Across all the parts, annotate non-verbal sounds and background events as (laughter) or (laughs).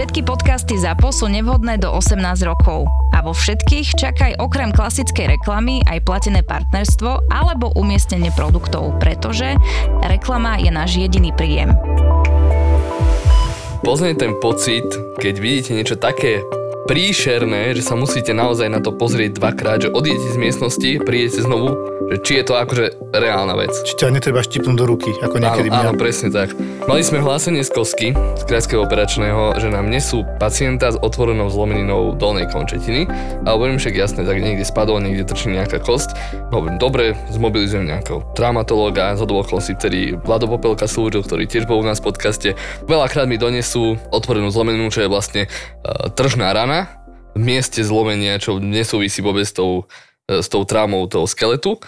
Všetky podcasty ZAPO sú nevhodné do 18 rokov. A vo všetkých čakaj okrem klasickej reklamy aj platené partnerstvo alebo umiestnenie produktov, pretože reklama je náš jediný príjem. Poznaj ten pocit, keď vidíte niečo také príšerné, že sa musíte naozaj na to pozrieť dvakrát, že odídete z miestnosti, prídete znovu, že či je to akože reálna vec. Či ťa netreba štipnúť do ruky, ako niekedy áno, áno, presne tak. Mali sme hlásenie z kosky, z krajského operačného, že nám nesú pacienta s otvorenou zlomeninou dolnej končetiny. A hovorím však jasne, tak niekde spadol, niekde trčí nejaká kosť. Hovorím, dobre, zmobilizujem nejakého traumatológa, z okolností, ktorý Vlado Popelka slúžil, ktorý tiež bol u nás v podcaste. Veľakrát mi donesú otvorenú zlomeninu, čo je vlastne uh, tržná rana mieste zlomenia, čo nesúvisí vôbec s tou s tou traumou toho skeletu.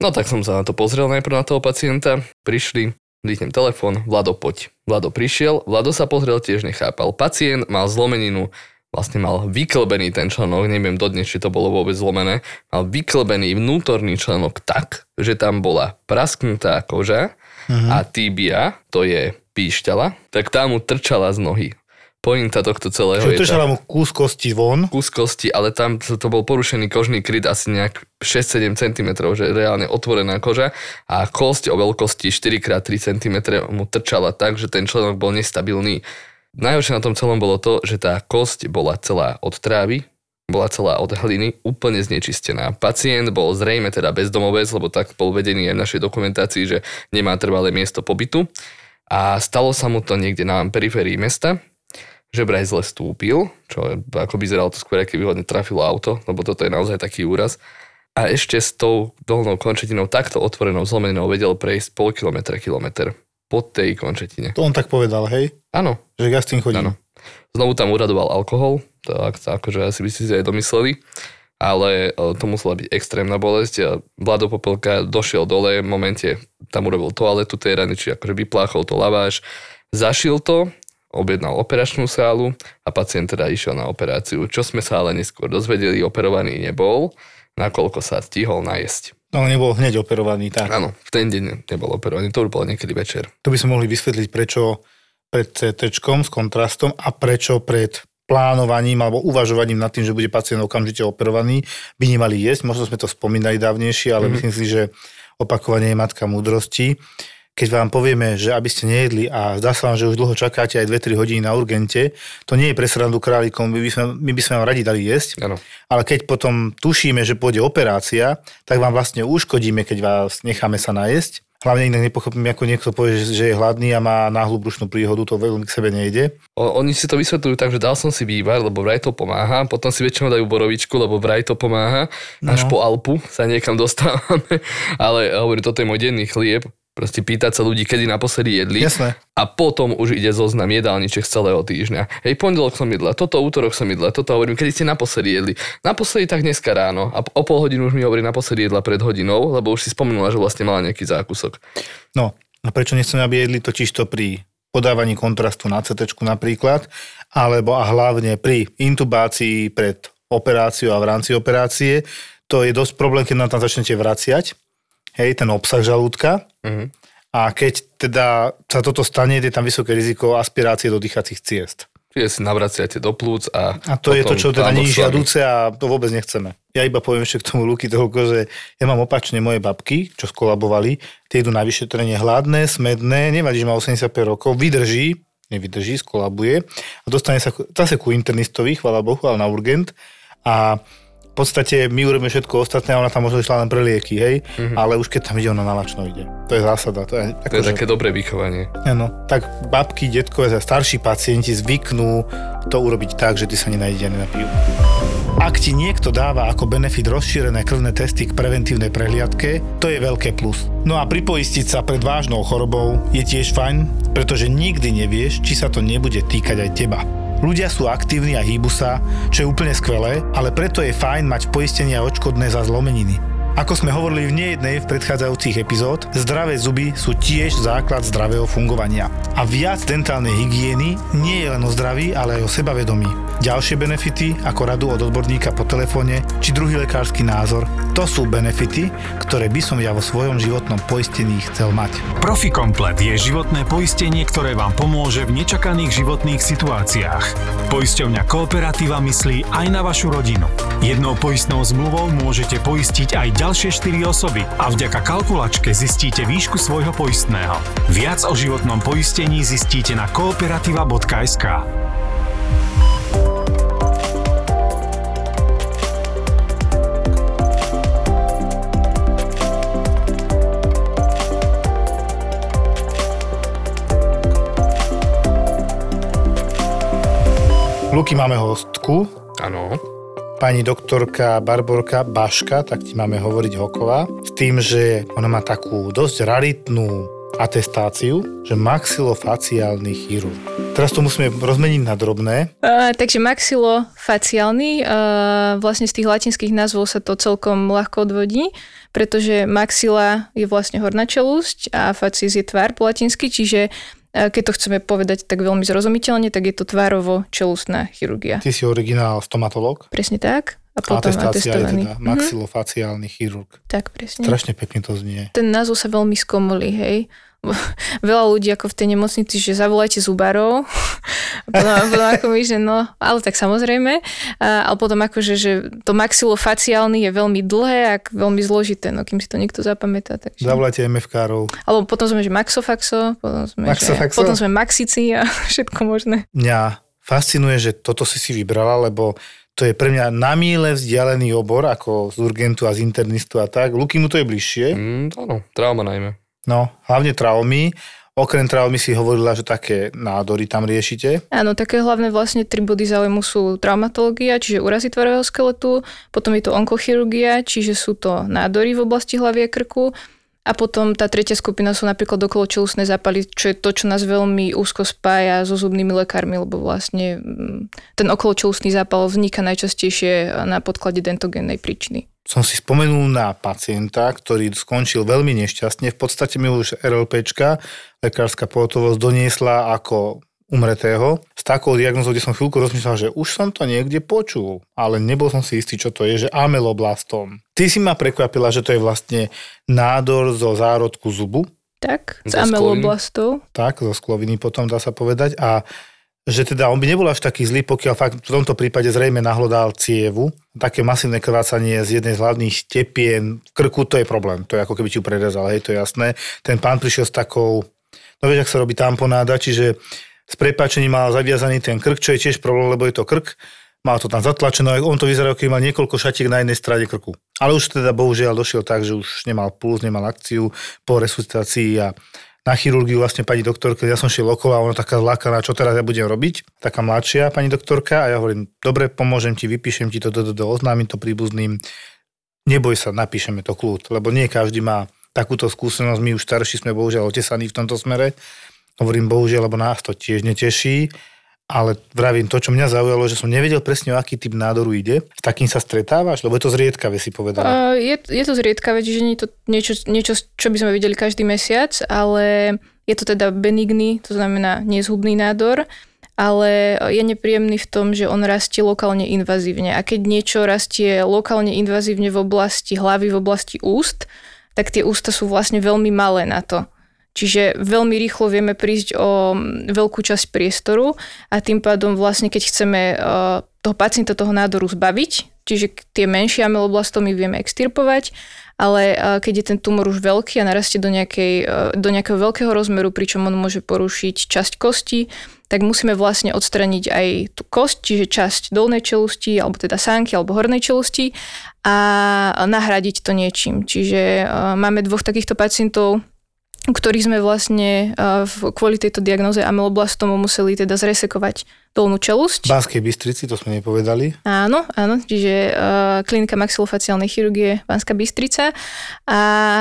No tak som sa na to pozrel najprv na toho pacienta, prišli, dýchnem telefón, Vlado poď. Vlado prišiel, Vlado sa pozrel, tiež nechápal. Pacient mal zlomeninu, vlastne mal vyklbený ten členok, neviem dodnes, či to bolo vôbec zlomené, mal vyklbený vnútorný členok tak, že tam bola prasknutá koža uh-huh. a tibia, to je píšťala, tak tá mu trčala z nohy pointa tohto celého Čiže je mu kus kosti von. Kus kosti, ale tam to, to bol porušený kožný kryt asi nejak 6-7 cm, že reálne otvorená koža a kosť o veľkosti 4x3 cm mu trčala tak, že ten členok bol nestabilný. Najhoršie na tom celom bolo to, že tá kosť bola celá od trávy, bola celá od hliny, úplne znečistená. Pacient bol zrejme teda bezdomovec, lebo tak bol vedený aj v našej dokumentácii, že nemá trvalé miesto pobytu. A stalo sa mu to niekde na periférii mesta, že vraj zle stúpil, čo ako by zeralo to skôr, keby hodne trafilo auto, lebo toto je naozaj taký úraz. A ešte s tou dolnou končetinou takto otvorenou zlomeninou vedel prejsť pol kilometra, kilometr po tej končetine. To on tak povedal, hej? Áno. Že ja s tým chodím. Áno. Znovu tam uradoval alkohol, to akože asi by si si aj domysleli, ale e, to musela byť extrémna bolesť. Vlado Popelka došiel dole, v momente tam urobil toaletu tej rany, či akože vypláchol to laváž, zašil to objednal operačnú sálu a pacient teda išiel na operáciu. Čo sme sa ale neskôr dozvedeli, operovaný nebol, nakoľko sa stihol najesť. No nebol hneď operovaný, tak. Áno, v ten deň nebol operovaný, to už bolo niekedy večer. To by sme mohli vysvetliť, prečo pred CT s kontrastom a prečo pred plánovaním alebo uvažovaním nad tým, že bude pacient okamžite operovaný, by nemali jesť. Možno sme to spomínali dávnejšie, ale mm-hmm. myslím si, že opakovanie je matka múdrosti keď vám povieme, že aby ste nejedli a zdá sa vám, že už dlho čakáte aj 2-3 hodiny na urgente, to nie je pre srandu králikom, my by sme, my by sme vám radi dali jesť, ano. ale keď potom tušíme, že pôjde operácia, tak vám vlastne uškodíme, keď vás necháme sa najesť. Hlavne inak nepochopím, ako niekto povie, že je hladný a má náhlu brušnú príhodu, to veľmi k sebe nejde. Oni si to vysvetľujú tak, že dal som si vývar, lebo vraj to pomáha, potom si väčšinou dajú borovičku, lebo vraj to pomáha, až no. po Alpu sa niekam dostávame, (laughs) ale hovorí, toto je môj denný chlieb, Proste pýtať sa ľudí, kedy naposledy jedli. Jasné. A potom už ide zoznam jedálniček z celého týždňa. Hej, pondelok som jedla, toto útorok som jedla, toto hovorím, kedy ste naposledy jedli. Naposledy tak dneska ráno. A o pol hodinu už mi hovorí naposledy jedla pred hodinou, lebo už si spomenula, že vlastne mala nejaký zákusok. No, a prečo nechceme, aby jedli totiž to pri podávaní kontrastu na CT napríklad, alebo a hlavne pri intubácii pred operáciou a v rámci operácie, to je dosť problém, keď nám tam začnete vraciať hej, ten obsah žalúdka. Uh-huh. A keď teda sa toto stane, je tam vysoké riziko aspirácie do dýchacích ciest. Čiže si navraciate do plúc a... A to je to, čo teda nie je žiaduce a to vôbec nechceme. Ja iba poviem ešte k tomu Luky toľko, že ja mám opačne moje babky, čo skolabovali, tie idú na vyšetrenie hladné, smedné, nevadí, že má 85 rokov, vydrží, nevydrží, skolabuje a dostane sa zase ku internistovi, chvála Bohu, ale na urgent a podstate my urobíme všetko ostatné a ona tam možno išla len pre lieky, hej, mm-hmm. ale už keď tam ide, ona nalačno ide. To je zásada. To je, ako, to je že... také dobré vychovanie. Áno, tak babky, detkové, starší pacienti zvyknú to urobiť tak, že ty sa nenajde ani na pivu. Ak ti niekto dáva ako benefit rozšírené krvné testy k preventívnej prehliadke, to je veľké plus. No a pripoistiť sa pred vážnou chorobou je tiež fajn, pretože nikdy nevieš, či sa to nebude týkať aj teba. Ľudia sú aktívni a hýbu sa, čo je úplne skvelé, ale preto je fajn mať poistenie a odškodné za zlomeniny. Ako sme hovorili v nejednej v predchádzajúcich epizód, zdravé zuby sú tiež základ zdravého fungovania. A viac dentálnej hygieny nie je len o zdraví, ale aj o sebavedomí. ďalšie benefity ako radu od odborníka po telefóne či druhý lekársky názor. To sú benefity, ktoré by som ja vo svojom životnom poistení chcel mať. Profikomplet je životné poistenie, ktoré vám pomôže v nečakaných životných situáciách. Poisťovňa Kooperativa myslí aj na vašu rodinu. Jednou poistnou zmluvou môžete poistiť aj ďalšie 4 osoby a vďaka kalkulačke zistíte výšku svojho poistného. Viac o životnom poistení zistíte na kooperativa.sk. Luky, máme hostku, Áno. Pani doktorka Barborka Baška, tak ti máme hovoriť Hoková, s tým, že ona má takú dosť raritnú atestáciu, že maxilofaciálny chirurg. Teraz to musíme rozmeniť na drobné. Uh, takže maxilofaciálny, uh, vlastne z tých latinských názvov sa to celkom ľahko odvodí, pretože maxila je vlastne horná čelusť a facies je tvár po latinsky, čiže keď to chceme povedať tak veľmi zrozumiteľne, tak je to tvárovo-čelustná chirurgia. Ty si originál stomatolog. Presne tak. A potom Atestácia je atestovaný. teda Mhm, maxilofaciálny chirurg. tak, presne. Strašne pekne to znie. ten názov sa veľmi skomolí, hej. (laughs) Veľa ľudí ako v tej nemocnici, že zavolajte zubárov. A (laughs) potom, a potom ako my, že no, ale tak samozrejme. A, ale potom ako, že, že to maxilofaciálny je veľmi dlhé a veľmi zložité, no kým si to niekto zapamätá. Takže. Zavolajte MFK-rov. Alebo potom sme, že maxofaxo, potom sme, Maxofaxo? Že, potom sme maxici a (laughs) všetko možné. Mňa fascinuje, že toto si si vybrala, lebo to je pre mňa na míle vzdialený obor, ako z urgentu a z internistu a tak. Luky mu to je bližšie. Mm, áno, trauma najmä. No, hlavne traumy. Okrem traumy si hovorila, že také nádory tam riešite. Áno, také hlavné vlastne tri body záujmu sú traumatológia, čiže úrazy tvarového skeletu, potom je to onkochirurgia, čiže sú to nádory v oblasti hlavy a krku a potom tá tretia skupina sú napríklad okoločelusné zápaly, čo je to, čo nás veľmi úzko spája so zubnými lekármi, lebo vlastne mm, ten okoločelusný zápal vzniká najčastejšie na podklade dentogénnej príčiny. Som si spomenul na pacienta, ktorý skončil veľmi nešťastne. V podstate mi už RLPčka, lekárska pohotovosť, doniesla ako umretého s takou diagnozou, kde som chvíľku rozmýšľal, že už som to niekde počul, ale nebol som si istý, čo to je, že ameloblastom. Ty si ma prekvapila, že to je vlastne nádor zo zárodku zubu, Tak, Zo ameloblastou. tak, zo skloviny potom dá sa povedať a že teda on by nebol až taký zlý, pokiaľ fakt v tomto prípade zrejme nahlodal cievu. Také masívne krvácanie z jednej z hlavných tepien v krku, to je problém. To je ako keby ti ju prerezal, hej, to je jasné. Ten pán prišiel s takou, no vieš, ak sa robí tamponáda, čiže s prepáčením mal zaviazaný ten krk, čo je tiež problém, lebo je to krk. Mal to tam zatlačené, on to vyzerá, ako mal niekoľko šatiek na jednej strane krku. Ale už teda bohužiaľ došiel tak, že už nemal puls, nemal akciu po resuscitácii a na chirurgiu vlastne pani doktorka, ja som šiel okolo a ona taká zlákaná, čo teraz ja budem robiť. Taká mladšia pani doktorka a ja hovorím, dobre, pomôžem ti, vypíšem ti to, do, do, do, oznámim to príbuzným. Neboj sa, napíšeme to kľud, lebo nie každý má takúto skúsenosť, my už starší sme bohužiaľ otesaní v tomto smere. Hovorím bohužiaľ, lebo nás to tiež neteší, ale vravím to, čo mňa zaujalo, že som nevedel presne, o aký typ nádoru ide. S takým sa stretávaš? Lebo je to zriedkavé, si povedala. Uh, je, je to zriedkavé, čiže nie je to niečo, niečo, čo by sme videli každý mesiac, ale je to teda benigný, to znamená nezhubný nádor, ale je nepríjemný v tom, že on rastie lokálne invazívne. A keď niečo rastie lokálne invazívne v oblasti hlavy, v oblasti úst, tak tie ústa sú vlastne veľmi malé na to. Čiže veľmi rýchlo vieme prísť o mm, veľkú časť priestoru a tým pádom vlastne, keď chceme uh, toho pacienta toho nádoru zbaviť, čiže tie menšie ameloblastomy vieme extirpovať, ale uh, keď je ten tumor už veľký a narastie do, nejakej, uh, do nejakého veľkého rozmeru, pričom on môže porušiť časť kosti, tak musíme vlastne odstraniť aj tú kosť, čiže časť dolnej čelusti, alebo teda sánky, alebo hornej čelusti a nahradiť to niečím. Čiže máme dvoch takýchto pacientov, ktorých sme vlastne v- kvôli tejto diagnoze ameloblastomu museli teda zresekovať dolnú V čelusť. Banskej Bystrici, to sme nepovedali. Áno, áno, čiže uh, klinika maxilofaciálnej chirurgie Banská Bystrica a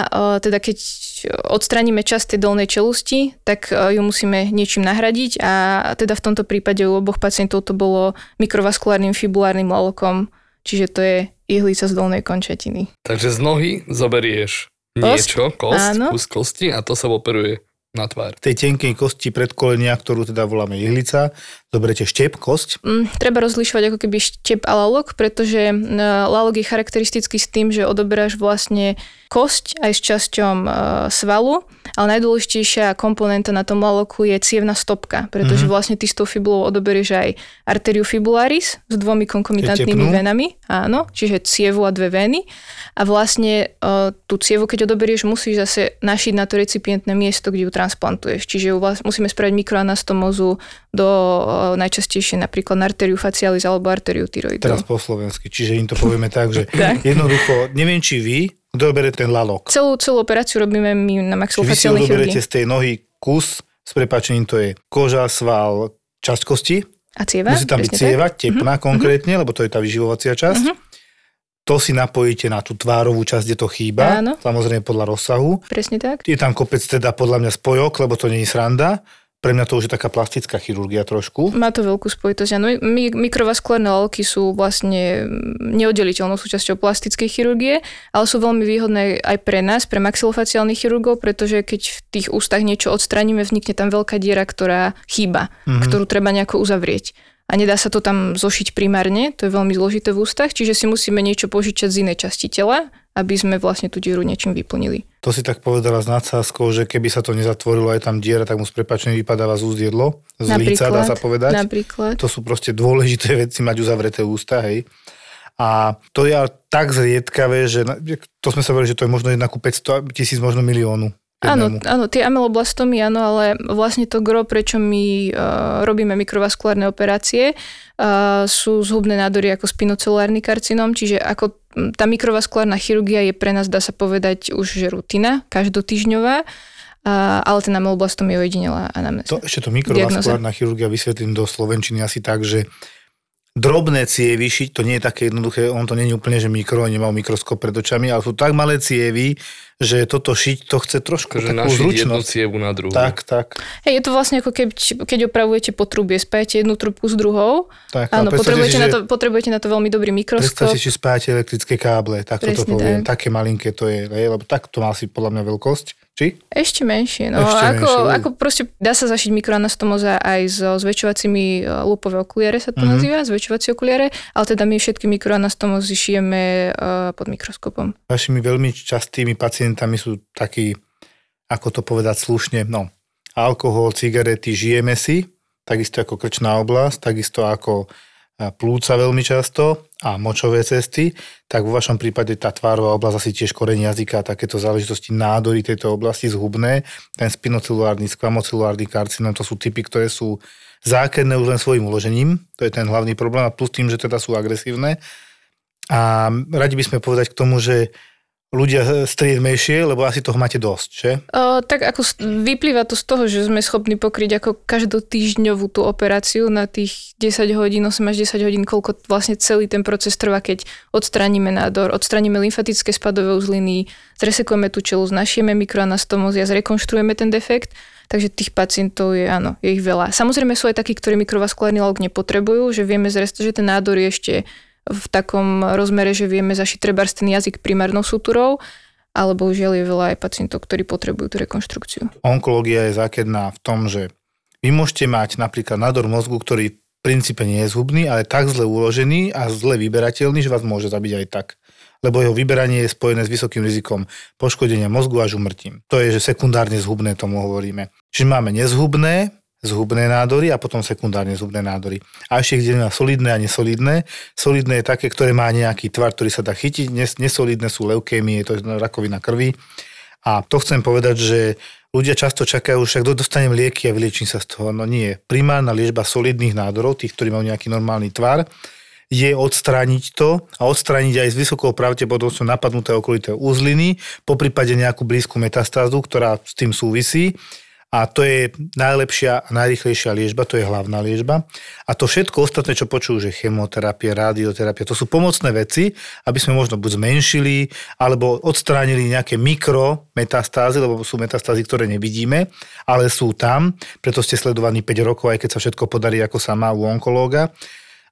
uh, teda keď odstraníme časť tej dolnej čelusti, tak uh, ju musíme niečím nahradiť a teda v tomto prípade u oboch pacientov to bolo mikrovaskulárnym fibulárnym lalokom, čiže to je ihlica z dolnej končatiny. Takže z nohy zoberieš Kost? niečo, kost, Áno. kus kosti a to sa operuje na tvár. tej tenkej kosti predkolenia, ktorú teda voláme ihlica, Zoberete štep, kosť, Mm, treba rozlišovať ako keby štep a lalok, pretože mm, lalok je charakteristický s tým, že odoberáš vlastne kosť aj s časťom e, svalu, ale najdôležitejšia komponenta na tom laloku je cievna stopka, pretože mm-hmm. vlastne ty s tou fibulou odoberieš aj arteriu fibularis s dvomi konkomitantnými venami, áno, čiže cievu a dve veny a vlastne e, tú cievu, keď odoberieš, musíš zase našiť na to recipientné miesto, kde ju transplantuješ. Čiže ju vlast, musíme spraviť mikroanastomózu do e, najčastejšie napríklad na arteriu facialis alebo arteriu tyroidov. teraz po slovensky. Čiže im to povieme tak, že (laughs) Tak. jednoducho, neviem či vy, kto bere ten lalok. Celú, celú operáciu robíme my na Vy si maxilofaciálnej chirurgii. z tej nohy kus, s prepačením to je koža, sval, časť kosti, A cieva? musí tam byť presne tak. Cieva, tepná konkrétne, lebo to je tá vyživovacia časť. To si napojíte na tú tvárovú časť, kde to chýba, Áno. samozrejme podľa rozsahu. Presne tak. Je tam kopec teda podľa mňa spojok, lebo to nie je sranda. Pre mňa to už je taká plastická chirurgia trošku. Má to veľkú spojitosť. Áno, my, mikrovaskulárne lalky sú vlastne neoddeliteľnou súčasťou plastickej chirurgie, ale sú veľmi výhodné aj pre nás, pre maxilofaciálnych chirurgov, pretože keď v tých ústach niečo odstraníme, vznikne tam veľká diera, ktorá chýba, mm-hmm. ktorú treba nejako uzavrieť. A nedá sa to tam zošiť primárne, to je veľmi zložité v ústach, čiže si musíme niečo požičať z inej časti tela, aby sme vlastne tú dieru niečím vyplnili. To si tak povedala s nadsázkou, že keby sa to nezatvorilo aj tam diera, tak mu s prepačením vypadáva z úst jedlo. Z líca, dá sa povedať. Napríklad. To sú proste dôležité veci mať uzavreté ústa, hej. A to je tak zriedkavé, že to sme sa hovorili, že to je možno 1 ku 500 tisíc, možno miliónu. Áno, áno, tie amyloblastomy, áno, ale vlastne to gro, prečo my uh, robíme mikrovaskulárne operácie, uh, sú zhubné nádory ako spinocelulárny karcinom, čiže ako tá mikrovaskulárna chirurgia je pre nás, dá sa povedať, už že rutina, každotýžňová, uh, ale ten amyloblastom je ojedinelá anamnéza. To, ešte to mikrovaskulárna chirurgia vysvetlím do slovenčiny asi tak, že drobné cievy šiť, to nie je také jednoduché, on to nie je úplne, že mikro, nemá mikroskop pred očami, ale sú tak malé cievy, že toto šiť, to chce trošku Akože takú našiť jednu zručnosť. cievu na druhú. Tak, tak. Hej, je to vlastne ako keď, keď opravujete potrubie, spájate jednu trubku s druhou. tak Áno, potrebujete, si, na že- to, potrebujete na to veľmi dobrý mikroskop. Predstavte si, spájate elektrické káble, tak Presne poviem. tak. Také malinké to je, lebo tak to má asi podľa mňa veľkosť. Či? Ešte menšie, no Ešte ako, menšie, ako proste dá sa zašiť mikroanastomoza aj so zväčšovacími e, lúpové okuliare sa to Mhm. mm-hmm. nazýva, zväčšovacie okuliare, ale teda my všetky mikroanastomozy šijeme uh, pod mikroskopom. Vašimi veľmi častými pacientami sú takí, ako to povedať slušne, no, alkohol, cigarety, žijeme si, takisto ako krčná oblasť, takisto ako a, plúca veľmi často a močové cesty, tak vo vašom prípade tá tvárová oblasť asi tiež koreň jazyka, takéto záležitosti nádory tejto oblasti zhubné, ten spinocelulárny, skvamocelulárny karcinom, to sú typy, ktoré sú zákerné už len svojim uložením, to je ten hlavný problém a plus tým, že teda sú agresívne. A radi by sme povedať k tomu, že ľudia striedmejšie, lebo asi toho máte dosť, že? Uh, tak ako vyplýva to z toho, že sme schopní pokryť ako každotýždňovú tú operáciu na tých 10 hodín, 8 až 10 hodín, koľko vlastne celý ten proces trvá, keď odstraníme nádor, odstraníme lymfatické spadové uzliny, zresekujeme tú čelu, znašieme mikroanastomózia, zrekonštruujeme ten defekt, takže tých pacientov je, áno, je ich veľa. Samozrejme sú aj takí, ktorí mikrovaskulárny lalok nepotrebujú, že vieme zrest, že ten nádor je ešte v takom rozmere, že vieme zašiť trebárs ten jazyk primárnou súturou, ale bohužiaľ je veľa aj pacientov, ktorí potrebujú tú rekonštrukciu. Onkológia je zákerná v tom, že vy môžete mať napríklad nádor mozgu, ktorý v princípe nie je zhubný, ale tak zle uložený a zle vyberateľný, že vás môže zabiť aj tak. Lebo jeho vyberanie je spojené s vysokým rizikom poškodenia mozgu až umrtím. To je, že sekundárne zhubné tomu hovoríme. Čiže máme nezhubné, zhubné nádory a potom sekundárne zhubné nádory. A ešte delíme na solidné a nesolidné. Solidné je také, ktoré má nejaký tvar, ktorý sa dá chytiť. Nes- Nesolidné sú leukémie, to je rakovina krvi. A to chcem povedať, že ľudia často čakajú, však do- dostanem lieky a vyliečím sa z toho. No nie. Primárna liečba solidných nádorov, tých, ktorí majú nejaký normálny tvar, je odstrániť to a odstrániť aj s vysokou pravdepodobnosťou napadnuté okolité uzliny, po prípade nejakú blízku metastázu, ktorá s tým súvisí. A to je najlepšia a najrychlejšia liečba, to je hlavná liečba. A to všetko ostatné, čo počujú, že chemoterapia, radioterapia, to sú pomocné veci, aby sme možno buď zmenšili, alebo odstránili nejaké mikrometastázy, lebo sú metastázy, ktoré nevidíme, ale sú tam, preto ste sledovaní 5 rokov, aj keď sa všetko podarí ako sa má u onkológa.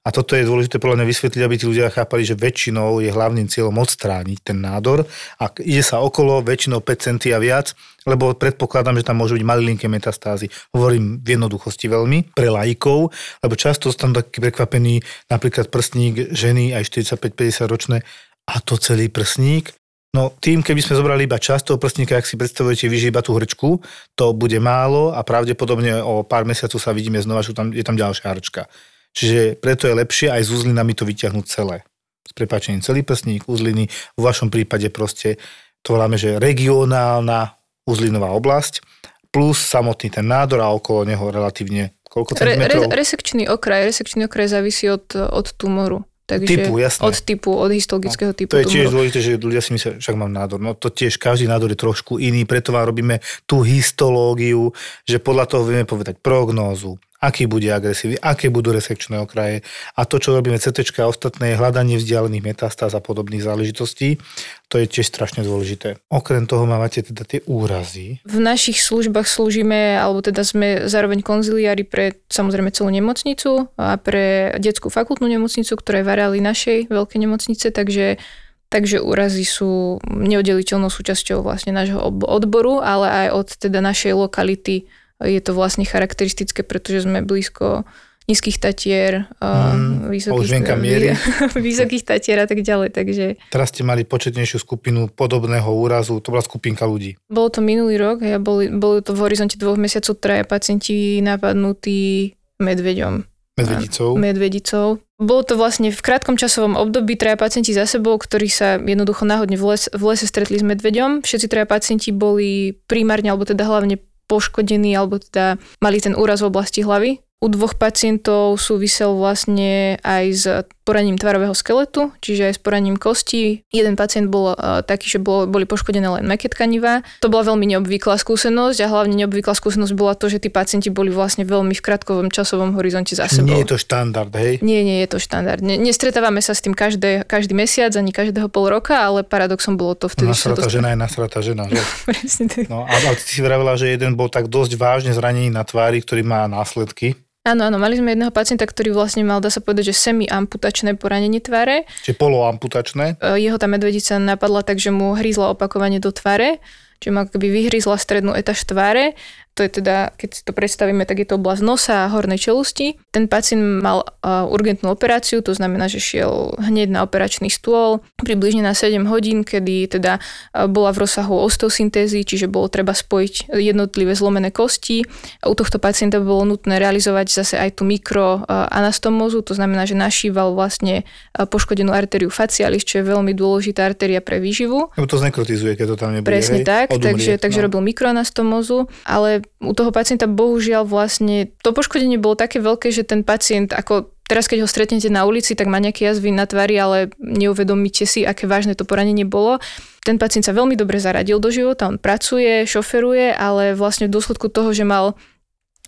A toto je dôležité podľa mňa vysvetliť, aby tí ľudia chápali, že väčšinou je hlavným cieľom odstrániť ten nádor a ide sa okolo väčšinou 5 cm a viac, lebo predpokladám, že tam môžu byť malilinké metastázy. Hovorím v jednoduchosti veľmi pre laikov, lebo často som taký prekvapený, napríklad prstník ženy aj 45-50 ročné a to celý prsník. No tým, keby sme zobrali iba časť toho prstníka, ak si predstavujete vyžiť iba tú hrčku, to bude málo a pravdepodobne o pár mesiacov sa vidíme znova, že tam, je tam ďalšia hrčka. Čiže preto je lepšie aj s uzlinami to vyťahnuť celé. S prepáčením celý prstník, uzliny, v vašom prípade proste to voláme, že regionálna uzlinová oblasť, plus samotný ten nádor a okolo neho relatívne koľko centimetrov? Re, re, resekčný okraj, resekčný okraj závisí od, od tumoru. Takže typu, jasné. Od typu, od histologického no, typu. To je tiež dôležité, že ľudia si myslia, však mám nádor. No to tiež, každý nádor je trošku iný, preto vám robíme tú histológiu, že podľa toho vieme povedať prognózu, aký bude agresívny, aké budú resekčné okraje. A to, čo robíme CT a ostatné, je hľadanie vzdialených metastáz a podobných záležitostí. To je tiež strašne dôležité. Okrem toho máte teda tie úrazy. V našich službách slúžime, alebo teda sme zároveň konziliári pre samozrejme celú nemocnicu a pre detskú fakultnú nemocnicu, ktorá je našej veľkej nemocnice, takže Takže úrazy sú neoddeliteľnou súčasťou vlastne nášho odboru, ale aj od teda našej lokality je to vlastne charakteristické, pretože sme blízko nízkych tatier, mm, vysokých, miery. (laughs) vysokých tatier a tak ďalej. Takže... Teraz ste mali početnejšiu skupinu podobného úrazu, to bola skupinka ľudí. Bolo to minulý rok, ja boli, boli to v horizonte dvoch mesiacov traja pacienti napadnutí medveďom. Medvedicou. Medvedicou. Bolo to vlastne v krátkom časovom období traja pacienti za sebou, ktorí sa jednoducho náhodne v, les, v lese stretli s medveďom. Všetci traja pacienti boli primárne, alebo teda hlavne poškodení alebo teda mali ten úraz v oblasti hlavy. U dvoch pacientov súvisel vlastne aj s poraním tvarového skeletu, čiže aj s poraním kostí. Jeden pacient bol uh, taký, že bol, boli poškodené len meké tkanivá. To bola veľmi neobvyklá skúsenosť a hlavne neobvyklá skúsenosť bola to, že tí pacienti boli vlastne veľmi v krátkovom časovom horizonte za sebou. Nie je to štandard, hej? Nie, nie je to štandard. Ne, nestretávame sa s tým každé, každý mesiac ani každého pol roka, ale paradoxom bolo to vtedy. Nasratá žena je nasratá žena, že? (laughs) Presne tak. No a, a ty si vravila, že jeden bol tak dosť vážne zranený na tvári, ktorý má následky. Áno, áno, mali sme jedného pacienta, ktorý vlastne mal, dá sa povedať, že semi-amputačné poranenie tváre. Čiže poloamputačné? E, jeho tá medvedica napadla tak, že mu hrízla opakovane do tváre, čiže mu akoby vyhrízla strednú etaž tváre to je teda, keď si to predstavíme, tak je to oblasť nosa a hornej čelusti. Ten pacient mal uh, urgentnú operáciu, to znamená, že šiel hneď na operačný stôl, približne na 7 hodín, kedy teda uh, bola v rozsahu osteosyntézy, čiže bolo treba spojiť jednotlivé zlomené kosti. A u tohto pacienta bolo nutné realizovať zase aj tú mikroanastomózu, to znamená, že našíval vlastne poškodenú artériu facialis, čo je veľmi dôležitá artéria pre výživu. Lebo to znekrotizuje, keď to tam nebude. Presne hej? tak, takže, takže no. robil mikroanastomózu, ale u toho pacienta bohužiaľ vlastne to poškodenie bolo také veľké, že ten pacient ako teraz keď ho stretnete na ulici, tak má nejaké jazvy na tvári, ale neuvedomíte si, aké vážne to poranenie bolo. Ten pacient sa veľmi dobre zaradil do života, on pracuje, šoferuje, ale vlastne v dôsledku toho, že mal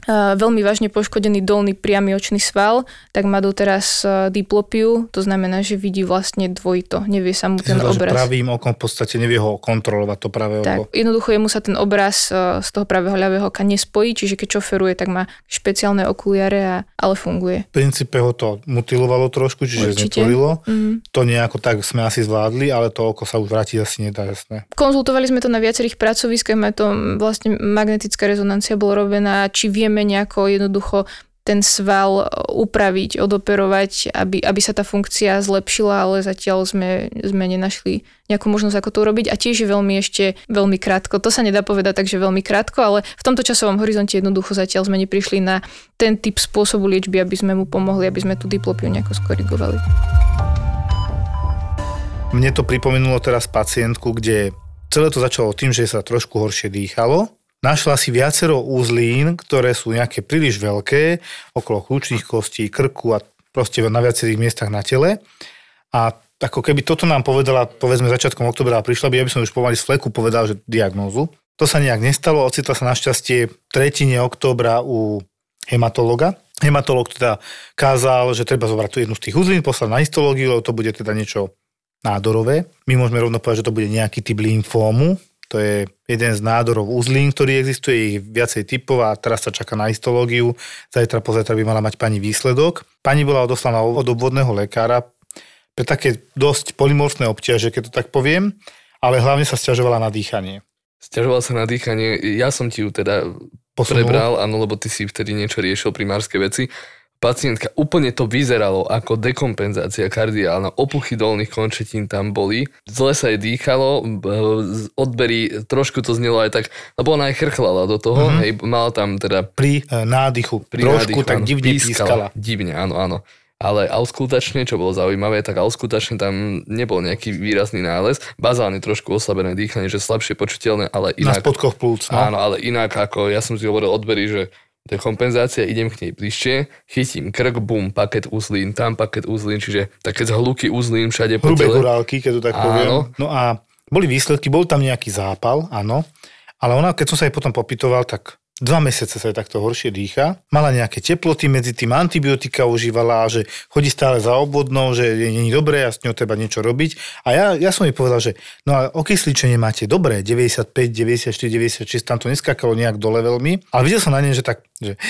veľmi vážne poškodený dolný priamy očný sval, tak má doteraz diplopiu, to znamená, že vidí vlastne dvojito, nevie sa mu ten Znamená, obraz. pravým okom v podstate nevie ho kontrolovať to pravé tak, oko. jednoducho jemu sa ten obraz z toho pravého ľavého oka nespojí, čiže keď šoferuje, tak má špeciálne okuliare, a, ale funguje. V princípe ho to mutilovalo trošku, čiže Určite. znetvorilo. Mm. To nejako tak sme asi zvládli, ale to oko sa už vrátiť asi nedá, jasné. Konzultovali sme to na viacerých pracoviskách, to vlastne magnetická rezonancia bola robená, či vieme nejako jednoducho ten sval upraviť, odoperovať, aby, aby sa tá funkcia zlepšila, ale zatiaľ sme, sme nenašli nejakú možnosť, ako to urobiť a tiež je veľmi ešte veľmi krátko. To sa nedá povedať takže veľmi krátko, ale v tomto časovom horizonte jednoducho zatiaľ sme neprišli na ten typ spôsobu liečby, aby sme mu pomohli, aby sme tú diplopiu nejako skorigovali. Mne to pripomenulo teraz pacientku, kde celé to začalo tým, že sa trošku horšie dýchalo Našla si viacero úzlín, ktoré sú nejaké príliš veľké, okolo kľúčných kostí, krku a proste na viacerých miestach na tele. A ako keby toto nám povedala, povedzme začiatkom oktobra a prišla by, ja by som už pomaly z fleku povedal, že diagnózu. To sa nejak nestalo, ocitla sa našťastie tretine októbra u hematologa. Hematolog teda kázal, že treba zobrať tú jednu z tých uzlín, poslať na histológiu, lebo to bude teda niečo nádorové. My môžeme rovno povedať, že to bude nejaký typ lymfómu, To je jeden z nádorov uzlín, ktorý existuje, je ich viacej typov a teraz sa čaká na histológiu. Zajtra, pozajtra by mala mať pani výsledok. Pani bola odoslaná od obvodného lekára pre také dosť polymorfné obťaže, keď to tak poviem, ale hlavne sa stiažovala na dýchanie. Sťažoval sa na dýchanie, ja som ti ju teda Posunul? prebral, áno, lebo ty si vtedy niečo riešil primárske veci. Pacientka, úplne to vyzeralo ako dekompenzácia kardiálna, opuchy dolných končetín tam boli, zle sa jej dýchalo, z- odbery, trošku to znelo aj tak, lebo ona aj chrchlala do toho, mm-hmm. hej, mala tam teda Pri e, nádychu pri trošku nádychu, tak áno, divne pískala. Divne, áno, áno. Ale auskultačne, čo bolo zaujímavé, tak auskultačne tam nebol nejaký výrazný nález. Bazálne trošku oslabené dýchanie, že slabšie počuteľné, ale Na inak... spodkoch plúc. No. Áno, ale inak ako ja som si hovoril odbery, že to je kompenzácia, idem k nej bližšie, chytím krk, bum, paket uzlín, tam paket uzlín, čiže také zhluky uzlín všade po Hrubé tele. horálky, keď to tak Áno. poviem. No a boli výsledky, bol tam nejaký zápal, áno, ale ona, keď som sa jej potom popytoval, tak dva mesiace sa jej takto horšie dýcha. Mala nejaké teploty, medzi tým antibiotika užívala, že chodí stále za obvodnou, že je není dobré a s ňou treba niečo robiť. A ja, ja som jej povedal, že no ale okysličenie máte dobré, 95, 94, 96, tam to neskakalo nejak dole veľmi. Ale videl som na nej, že tak, že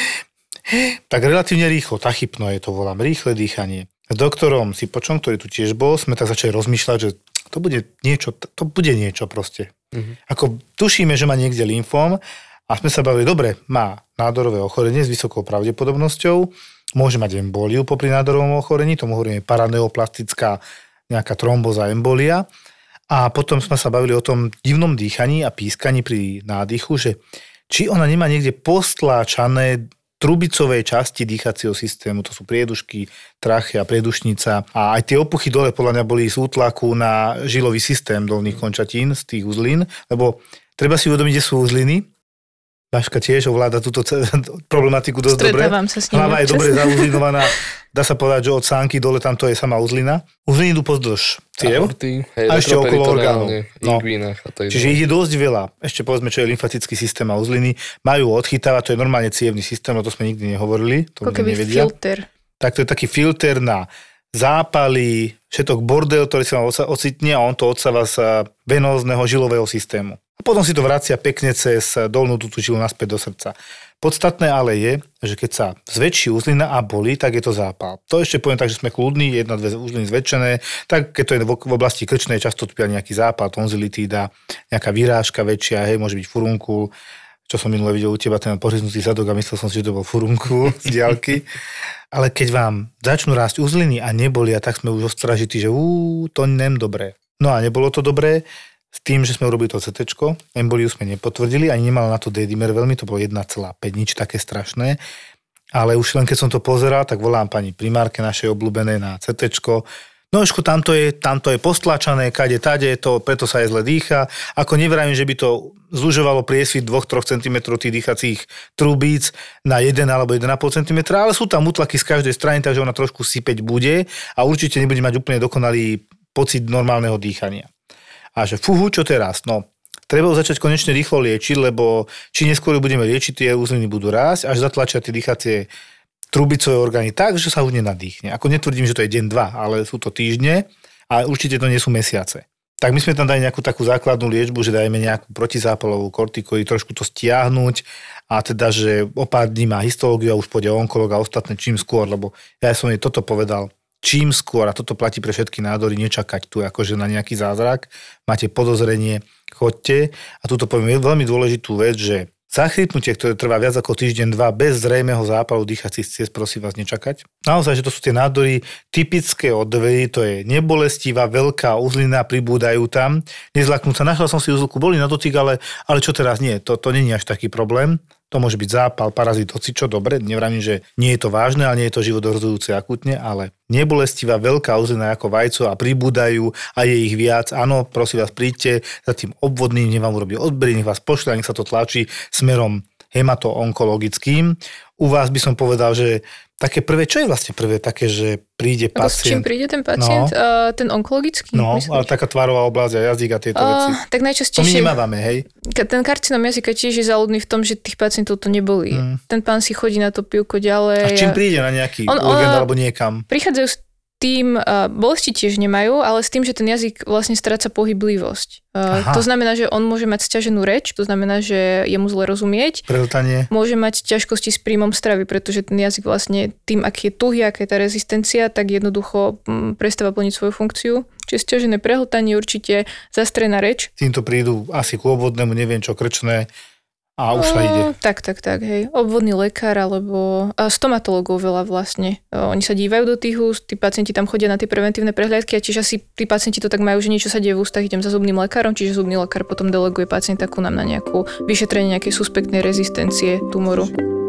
tak relatívne rýchlo, tachypno je to volám, rýchle dýchanie. S doktorom Sipočom, ktorý tu tiež bol, sme tak začali rozmýšľať, že to bude niečo, to bude niečo proste. Mm-hmm. Ako tušíme, že má niekde lymfóm a sme sa bavili, dobre, má nádorové ochorenie s vysokou pravdepodobnosťou, môže mať emboliu popri nádorovom ochorení, tomu hovoríme paraneoplastická nejaká tromboza embolia. A potom sme sa bavili o tom divnom dýchaní a pískaní pri nádychu, že či ona nemá niekde postláčané trubicovej časti dýchacieho systému, to sú priedušky, trachea, priedušnica a aj tie opuchy dole podľa mňa boli z útlaku na žilový systém dolných končatín z tých uzlín, lebo treba si uvedomiť, kde sú uzliny. Baška tiež ovláda túto (laughs) problematiku dosť dobre. Sa s ním Hlava je dobre (laughs) zauzlinovaná. Dá sa povedať, že od sánky dole tam to je sama uzlina. Uzliny idú pozdĺž ciev. Aorty, hej, A ešte okolo orgánov. No. Čiže ich je dosť veľa. Ešte povedzme, čo je lymfatický systém a uzliny. Majú odchytávať, to je normálne cievný systém, no to sme nikdy nehovorili, to Ako keby nevedia. filter. Tak to je taký filter na zápaly, všetok bordel, ktorý sa vám osa- ocitne a on to odsáva z venózneho žilového systému. A potom si to vracia pekne cez dolnú túto žilu naspäť do srdca. Podstatné ale je, že keď sa zväčší uzlina a bolí, tak je to zápal. To ešte poviem tak, že sme kľudní, jedna, dve uzliny zväčšené, tak keď to je v oblasti krčnej, často tu nejaký zápal, tonzilitída, nejaká vyrážka väčšia, hej, môže byť furunkul, čo som minule videl u teba, ten pohryznutý zadok a myslel som si, že to bol furunkul z diálky. Ale keď vám začnú rásť uzliny a nebolia, tak sme už ostražití, že ú, to nem dobré. No a nebolo to dobré, s tým, že sme urobili to CT, emboliu sme nepotvrdili, ani nemala na to D-dimer veľmi, to bolo 1,5, nič také strašné. Ale už len keď som to pozeral, tak volám pani primárke našej obľúbené na CT. No ešku, tamto je, tamto je postlačané, kade, tade, to, preto sa aj zle dýcha. Ako nevrajím, že by to zužovalo priesvit 2-3 cm tých dýchacích trubíc na 1 alebo 1,5 cm, ale sú tam útlaky z každej strany, takže ona trošku sypeť bude a určite nebude mať úplne dokonalý pocit normálneho dýchania. A že fuhu, čo teraz? No, treba začať konečne rýchlo liečiť, lebo či neskôr budeme liečiť, tie uzliny budú rásť, až zatlačia tie dýchacie trubicové orgány tak, že sa už nenadýchne. Ako netvrdím, že to je deň, dva, ale sú to týždne a určite to nie sú mesiace. Tak my sme tam dali nejakú takú základnú liečbu, že dajme nejakú protizápalovú kortikoid, trošku to stiahnuť a teda, že o pár dní má histológiu a už pôjde onkolog a ostatné čím skôr, lebo ja som jej toto povedal, čím skôr, a toto platí pre všetky nádory, nečakať tu akože na nejaký zázrak, máte podozrenie, chodte. A tuto poviem veľmi dôležitú vec, že Zachrypnutie, ktoré trvá viac ako týždeň, dva, bez zrejmeho zápalu dýchacích ciest, prosím vás, nečakať. Naozaj, že to sú tie nádory typické od dverí, to je nebolestivá, veľká uzlina, pribúdajú tam. Nezlaknúť sa, našiel som si uzlku, boli na dotyk, ale, ale čo teraz nie, to, to nie je až taký problém. To môže byť zápal, parazit, čo dobre, nevravím, že nie je to vážne, ale nie je to život ohrozujúce akutne, ale nebolestivá veľká uzlina ako vajco a pribúdajú a je ich viac. Áno, prosím vás, príďte za tým obvodným, nech vám urobí odbery, nech vás pošle, nech sa to tlačí smerom hemato-onkologickým. U vás by som povedal, že také prvé, čo je vlastne prvé také, že príde Ako s čím pacient? príde ten pacient? No. Uh, ten onkologický? No, myslíš? ale taká tvárová oblasť a jazyk a tieto veci. Uh, tak To my najčastejšie... nemávame, hej? Ten karcinom jazyka tiež je záľudný v tom, že tých pacientov to nebolí. Mm. Ten pán si chodí na to pivko ďalej. A čím príde na nejaký On- ona- alebo niekam? Prichádzajú tým uh, bolesti tiež nemajú, ale s tým, že ten jazyk vlastne stráca pohyblivosť. Uh, to znamená, že on môže mať stiaženú reč, to znamená, že je mu zle rozumieť. Prehltanie. Môže mať ťažkosti s príjmom stravy, pretože ten jazyk vlastne tým, aký je tuhý, aká je tá rezistencia, tak jednoducho m, prestáva plniť svoju funkciu. Čiže stiažené prehltanie určite, zastrená reč. Týmto prídu asi k neviem čo, krčné a už sa ide. Tak, tak, tak, hej. Obvodný lekár alebo a stomatologov veľa vlastne. Oni sa dívajú do tých úst, tí pacienti tam chodia na tie preventívne prehliadky a čiže asi tí pacienti to tak majú, že niečo sa deje v ústach, idem za zubným lekárom, čiže zubný lekár potom deleguje pacienta ku nám na nejakú vyšetrenie nejakej suspektnej rezistencie tumoru.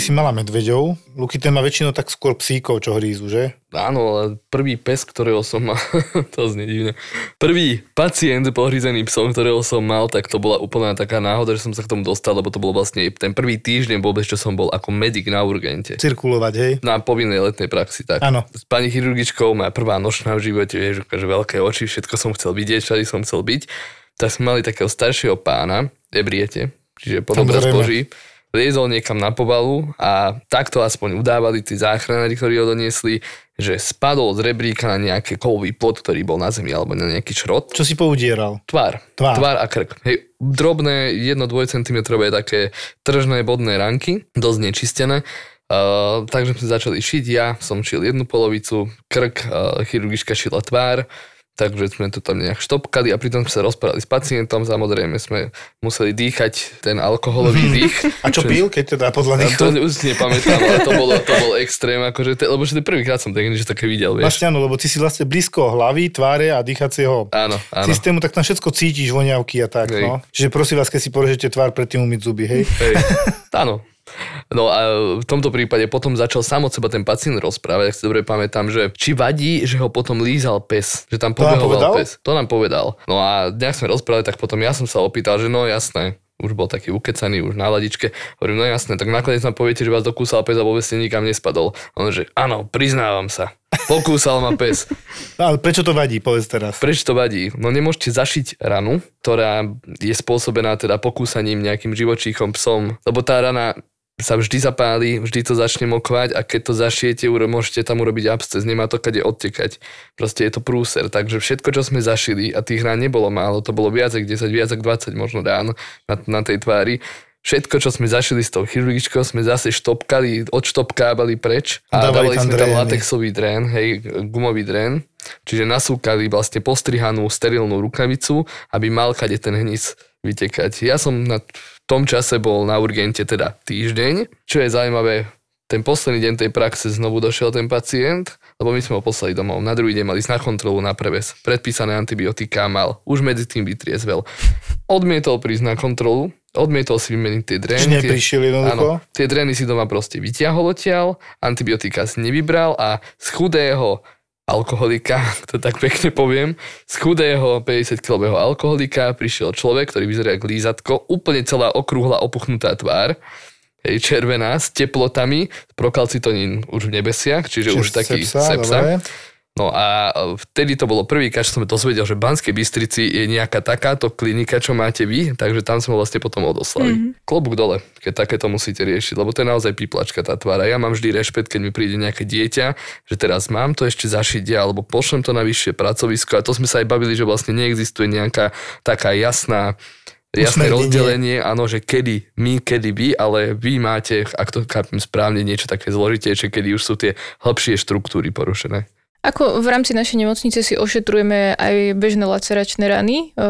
Ty si mala medveďov, Luky ten má väčšinou tak skôr psíkov, čo hrízu, že? Áno, ale prvý pes, ktorého som mal, (laughs) to znie divne, prvý pacient pohrízený psom, ktorého som mal, tak to bola úplná taká náhoda, že som sa k tomu dostal, lebo to bol vlastne ten prvý týždeň vôbec, čo som bol ako medic na urgente. Cirkulovať, hej? Na povinnej letnej praxi, tak. Áno. S pani chirurgičkou, moja prvá nočná v živote, vieš, že veľké oči, všetko som chcel vidieť, všade som chcel byť. Tak sme mali takého staršieho pána, ebriete, čiže po dobrej Samozrejme. zboží, liezol niekam na povalu a takto aspoň udávali tí záchranári, ktorí ho doniesli, že spadol z rebríka na nejaký kovový plot, ktorý bol na zemi alebo na nejaký šrot. Čo si poudieral? Tvár. Tvár. Tvár a krk. Hej, drobné 1-2 cm také tržné bodné ranky, dosť nečistené. Uh, takže sme začali šiť, ja som šil jednu polovicu, krk, uh, chirurgička šila tvár, takže sme to tam nejak štopkali a pritom sme sa rozprávali s pacientom, samozrejme sme museli dýchať ten alkoholový dých. A čo pil, keď teda podľa nich to už nepamätám, ale to bolo, to bol extrém, akože, te, lebo že prvýkrát som také niečo také videl, vieš. Vlastne áno, lebo ty si vlastne blízko hlavy, tváre a dýchacieho Áno, áno. systému, tak tam všetko cítiš, voňavky a tak, Hej. no. Čiže prosím vás, keď si porežete tvár, predtým umyť zuby, hej. Hej. Áno. No a v tomto prípade potom začal sám od seba ten pacient rozprávať, ak si dobre pamätám, že či vadí, že ho potom lízal pes, že tam pobehoval pes. To nám povedal. No a nejak sme rozprávali, tak potom ja som sa opýtal, že no jasné, už bol taký ukecaný, už na ladičke. Hovorím, no jasné, tak nakoniec nám poviete, že vás dokúsal pes a vôbec ste nikam nespadol. A On že áno, priznávam sa. Pokúsal ma pes. (laughs) No, ale prečo to vadí, povedz teraz. Prečo to vadí? No nemôžete zašiť ranu, ktorá je spôsobená teda pokúsaním nejakým živočíchom, psom, lebo tá rana sa vždy zapáli, vždy to začne mokvať a keď to zašijete, uro- môžete tam urobiť absces, nemá to kade odtekať. Proste je to prúser, takže všetko, čo sme zašili, a tých rán nebolo málo, to bolo viac ako 10, viac ako 20 možno rán na, na tej tvári, Všetko, čo sme zašili s tou chirurgičkou, sme zase štopkali, odštopkávali preč a dávali, Dávali tam sme tam drény. latexový drén, hej, gumový drén. Čiže nasúkali vlastne postrihanú sterilnú rukavicu, aby mal kade ten hnis vytekať. Ja som na, tom čase bol na urgente teda týždeň. Čo je zaujímavé, ten posledný deň tej praxe znovu došiel ten pacient, lebo my sme ho poslali domov. Na druhý deň mal ísť na kontrolu na preves. Predpísané antibiotika mal. Už medzi tým vytriezvel. Odmietol prísť na kontrolu, odmietol si vymeniť tie drény. Čiže neprišiel jednoducho? Áno, tie drény si doma proste vyťahol odtiaľ, antibiotika si nevybral a z chudého alkoholika, (laughs) to tak pekne poviem, z chudého 50-kilového alkoholika prišiel človek, ktorý vyzerá ako lízatko, úplne celá okrúhla opuchnutá tvár, hej, červená, s teplotami, prokalcitonín už v nebesiach, čiže, už taký sepsa. dobre. No a vtedy to bolo prvýkrát, že som to dozvedel, že v Banskej Bystrici je nejaká takáto klinika, čo máte vy, takže tam sme vlastne potom odoslali. Mm-hmm. Klobúk dole, keď takéto musíte riešiť, lebo to je naozaj piplačka tá tvára. Ja mám vždy rešpekt, keď mi príde nejaké dieťa, že teraz mám to ešte zašiť ja, alebo pošlem to na vyššie pracovisko a to sme sa aj bavili, že vlastne neexistuje nejaká taká jasná jasné rozdelenie, áno, že kedy my, kedy vy, ale vy máte, ak to chápem správne, niečo také zložitejšie, kedy už sú tie hĺbšie štruktúry porušené. Ako v rámci našej nemocnice si ošetrujeme aj bežné laceračné rany e,